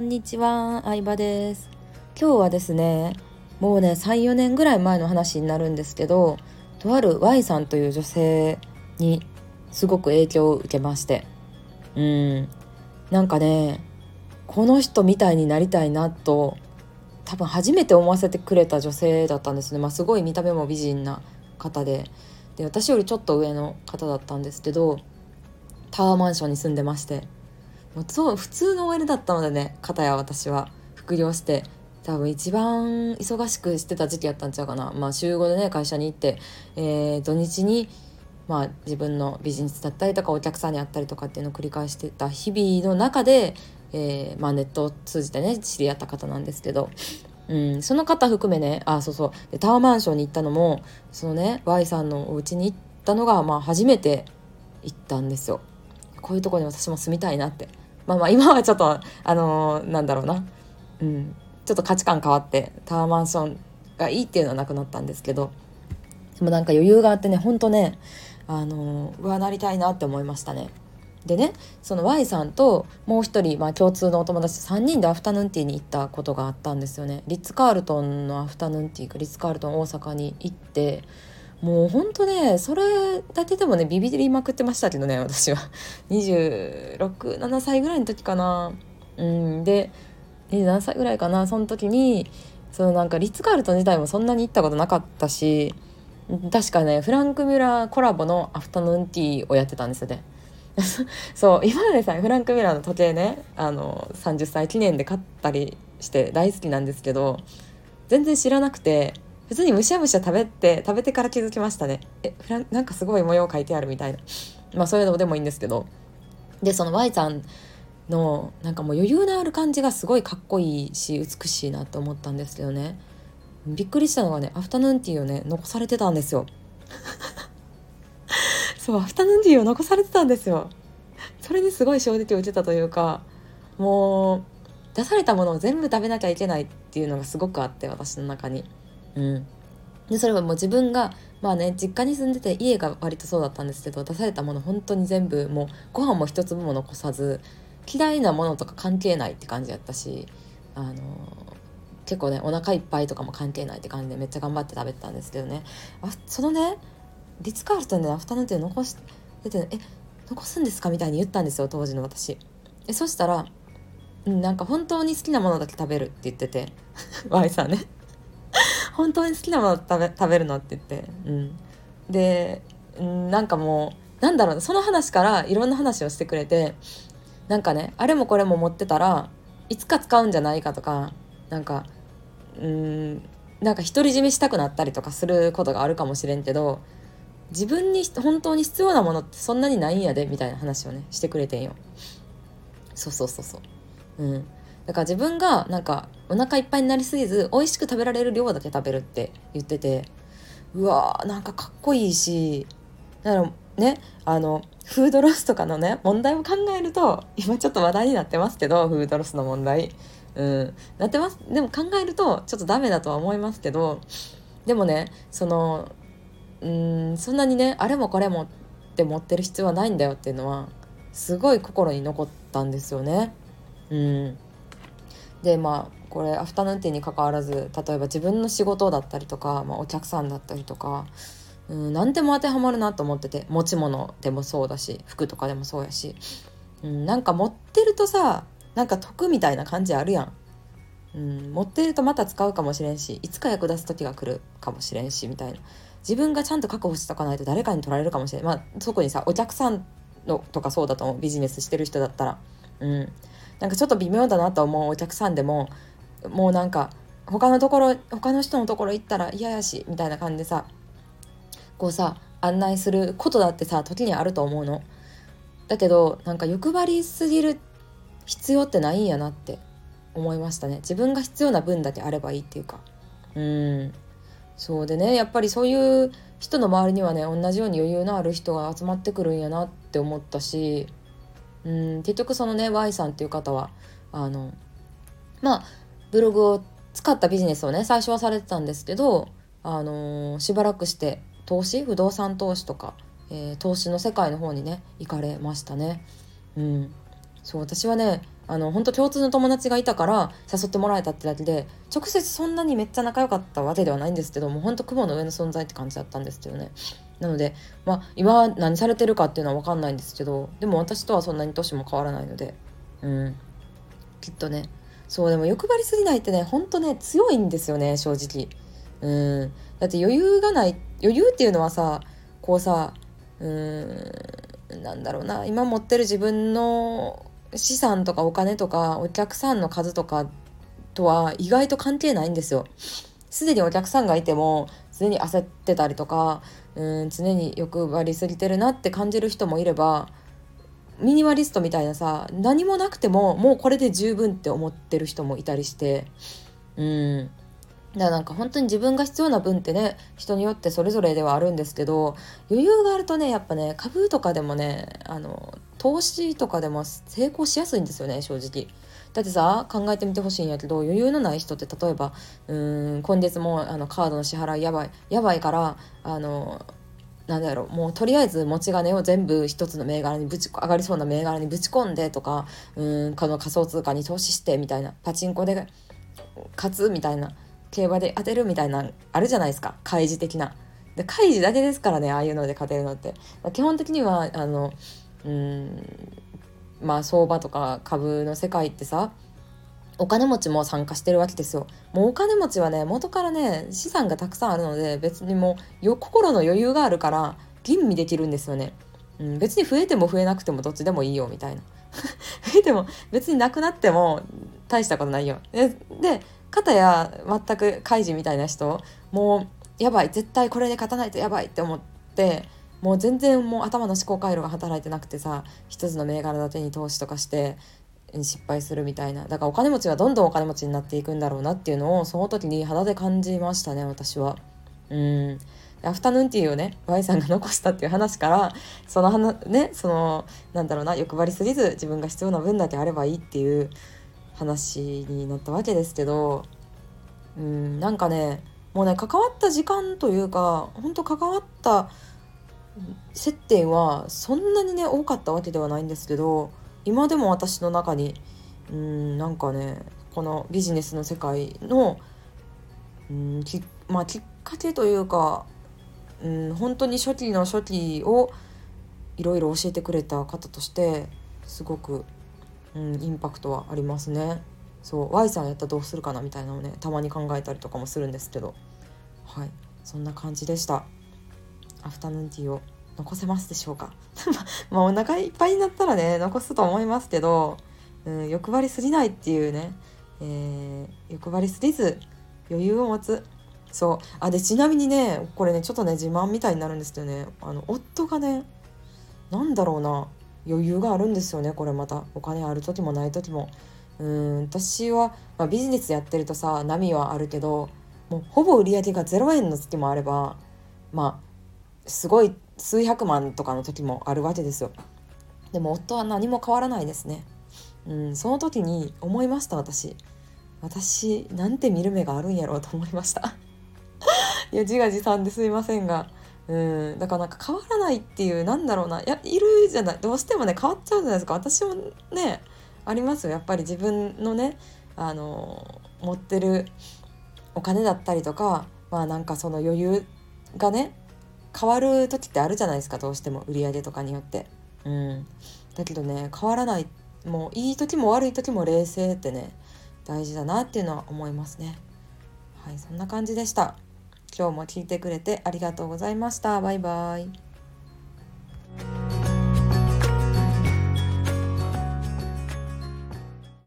んにちは、相葉です。今日はですね、もうね、3、4年ぐらい前の話になるんですけど、とある Y さんという女性にすごく影響を受けまして、うん、なんかね、この人みたいになりたいなと、多分初めて思わせてくれた女性だったんですね。まあ、すごい見た目も美人な方で、で、私よりちょっと上の方だったんですけど、タワーマンションに住んでまして、もうそう普通の OL だったのでね片や私は。副業して。多分一番忙しくしてた時期やったんちゃうかな。まあ週5でね会社に行って、えー、土日にまあ自分のビジネスだったりとかお客さんに会ったりとかっていうのを繰り返してた日々の中で、えー、まあ、ネットを通じてね知り合った方なんですけど。うん、その方含めねあそうそう。タワーマンションに行ったのもそのね Y さんのお家に行ったのが、まあ、初めて行ったんですよ。こういうとこに私も住みたいなって。まあまあ今はちょっとあのー、なんだろうな。うん。ちょっと価値観変わってタワーマンションがいいっていうのはなくなったんですけど。でもなんか余裕があってねほんとねあのー、うわなりたいなって思いましたね。でねその Y さんともう一人、まあ、共通のお友達3人でアフタヌーンティーに行ったことがあったんですよね。リッツ・カールトンのアフタヌーンティーかリッツ・カールトン大阪に行ってもうほんとねそれだけでもねビビりまくってましたけどね私は。267歳ぐらいの時かな。うんで27歳ぐらいかな。その時にそのなんかリッツ・カールトン自体もそんなに行ったことなかったし確かねフランク・ミュラーコラボのアフタヌーンティーをやってたんですよね。そう今までさフランク・ミュラーの時計ねあの30歳記念で買ったりして大好きなんですけど全然知らなくて普通にむしゃむしゃ食べて食べてから気づきましたね。えフラなんかすごい模様書いてあるみたいな。まあそういうのでもいいんですけど。でその Y さんのなんかもう余裕のある感じがすごいかっこいいし美しいなと思ったんですけどね。びっくりしたのがねアフタヌーンティーをね残されてたんですよ。そうアフタヌーンティーを残されてたんですよ。それにすごい衝撃を受けたというかもう出されたものを全部食べなきゃいけないっていうのがすごくあって私の中に。うん、でそれはもう自分がまあね実家に住んでて家が割とそうだったんですけど出されたもの本当に全部もうご飯も一粒も残さず嫌いなものとか関係ないって感じやったしあの結構ねお腹いっぱいとかも関係ないって感じでめっちゃ頑張って食べてたんですけどね。あそのねリッツ・カールトンでアフタヌーンティー残してて、え残すんですかみたいに言ったんですよ当時の私。えそしたら、うん、なんか本当に好きなものだけ食べるって言ってて Y さんね。本当に好きなもの食べ食べるのって言って、うん、で、なんかもうなんだろうその話からいろんな話をしてくれてなんかねあれもこれも持ってたらいつか使うんじゃないかとかなんかうんなんか独り占めしたくなったりとかすることがあるかもしれんけど自分に本当に必要なものってそんなにないんやでみたいな話をねしてくれてんよ。そうそうそうそう。うん。だから自分がなんかお腹いっぱいになりすぎず美味しく食べられる量だけ食べるって言っててうわーなんかかっこいいしだからねあのフードロスとかのね問題を考えると今ちょっと話題になってますけどフードロスの問題。うん。なってます。でも考えるとちょっとダメだとは思いますけどでもねそのうんそんなにねあれもこれもって持ってる必要はないんだよっていうのはすごい心に残ったんですよね。うん。でまあこれアフタヌーンティーに関わらず例えば自分の仕事だったりとか、まあ、お客さんだったりとか、うん、何でも当てはまるなと思ってて持ち物でもそうだし服とかでもそうやし、うん、なんか持ってるとさなんか得みたいな感じあるやん。うん、持ってるとまた使うかもしれんしいつか役立つ時が来るかもしれんしみたいな。自分がちゃんと確保しとかないと誰かに取られるかもしれないまあ特にさお客さんのとかそうだと思う。ビジネスしてる人だったら。うん。なんかちょっと微妙だなと思うお客さんでももうなんか他のところ他の人のところ行ったら嫌やしみたいな感じでさこうさ案内することだってさ時にあると思うの。だけどなんか欲張りすぎる必要ってないんやなって思いましたね。自分が必要な分だけあればいいっていうか。うん。そうでねやっぱりそういう人の周りにはね同じように余裕のある人が集まってくるんやなって思ったしうん結局そのね Y さんっていう方はあのまあブログを使ったビジネスをね最初はされてたんですけどあのしばらくして投資？不動産投資とか、えー、投資の世界の方にね行かれましたね。うん、そう私はねあの本当共通の友達がいたから誘ってもらえたってだけで直接そんなにめっちゃ仲良かったわけではないんですけども本当雲の上の存在って感じだったんですけどね。なのでまあ今何されてるかっていうのは分かんないんですけどでも私とはそんなに年も変わらないのでうん。きっとね。そうでも欲張りすぎないってねほんとね強いんですよね正直。うん。だって余裕がない余裕っていうのはさこうさうんなんだろうな。今持ってる自分の資産とかお金とかお客さんの数とかとは意外と関係ないんですよ。すでにお客さんがいても常に焦ってたりとかうん常に欲張りすぎてるなって感じる人もいればミニマリストみたいなさ何もなくてももうこれで十分って思ってる人もいたりしてうんだからなんか本当に自分が必要な分ってね人によってそれぞれではあるんですけど余裕があるとねやっぱね株とかでもねあの投資とかでも成功しやすいんですよね正直。だってさ考えてみてほしいんやけど余裕のない人って例えばうん今月もあのカードの支払いやばいやばいからあのなんだろうもうとりあえず持ち金を全部一つの銘柄にぶち上がりそうな銘柄にぶち込んでとかうんこの仮想通貨に投資してみたいなパチンコで勝つみたいな競馬で当てるみたいなあるじゃないですか開示的な。で開示だけですからねああいうので勝てるのって。基本的にはあのうんまあ相場とか株の世界ってさお金持ちも参加してるわけですよ。もうお金持ちはね元からね資産がたくさんあるので別にもうよ心の余裕があるから吟味できるんですよね。うん、別に増えても増えなくてもどっちでもいいよみたいな。増えても別になくなっても大したことないよ。でで片や全く開示みたいな人もうやばい絶対これで勝たないとやばいって思ってもう全然もう頭の思考回路が働いてなくてさ一つの銘柄だけに投資とかして失敗するみたいなだからお金持ちはどんどんお金持ちになっていくんだろうなっていうのをその時に肌で感じましたね私は。うんアフタヌーンティーをね Y さんが残したっていう話から その話ねそのなんだろうな欲張りすぎず自分が必要な分だけあればいいっていう話になったわけですけどうんなんかねもうね関わった時間というか本当関わった接点はそんなにね多かったわけではないんですけど今でも私の中にうんなんかねこのビジネスの世界のうんき,、まあ、きっかけというかうん本当に初期の初期をいろいろ教えてくれた方としてすごく、うん、インパクトはありますね。そう Y さんやったらどうするかなみたいなのをねたまに考えたりとかもするんですけどはいそんな感じでした。アフタヌーンティーを残せますでしょうか？まあお腹いっぱいになったらね残すと思いますけど、うん、欲張りすぎないっていうね、えー、欲張りすぎず余裕を持つ。そう。あでちなみにねこれねちょっとね自慢みたいになるんですけどね。あの夫がね何だろうな余裕があるんですよねこれまた。お金ある時もない時も。うん私は、まあ、ビジネスやってるとさ波はあるけどもうほぼ売り上げが0円の月もあればまあすごい数百万とかの時もあるわけですよ。でも夫は何も変わらないですね。うんその時に思いました私。私なんて見る目があるんやろうと思いました。いや自画自賛ですいませんが。うんだからなんか変わらないっていうなんだろうな。いやいるじゃない。どうしてもね変わっちゃうじゃないですか。私もねありますよ。やっぱり自分のねあの持ってるお金だったりとかまあなんかその余裕がね変わる時ってあるじゃないですかどうしても売り上げとかによって。うん、だけどね変わらないもういい時も悪い時も冷静ってね大事だなっていうのは思いますね。はいそんな感じでした。今日も聞いてくれてありがとうございました。バイバイ。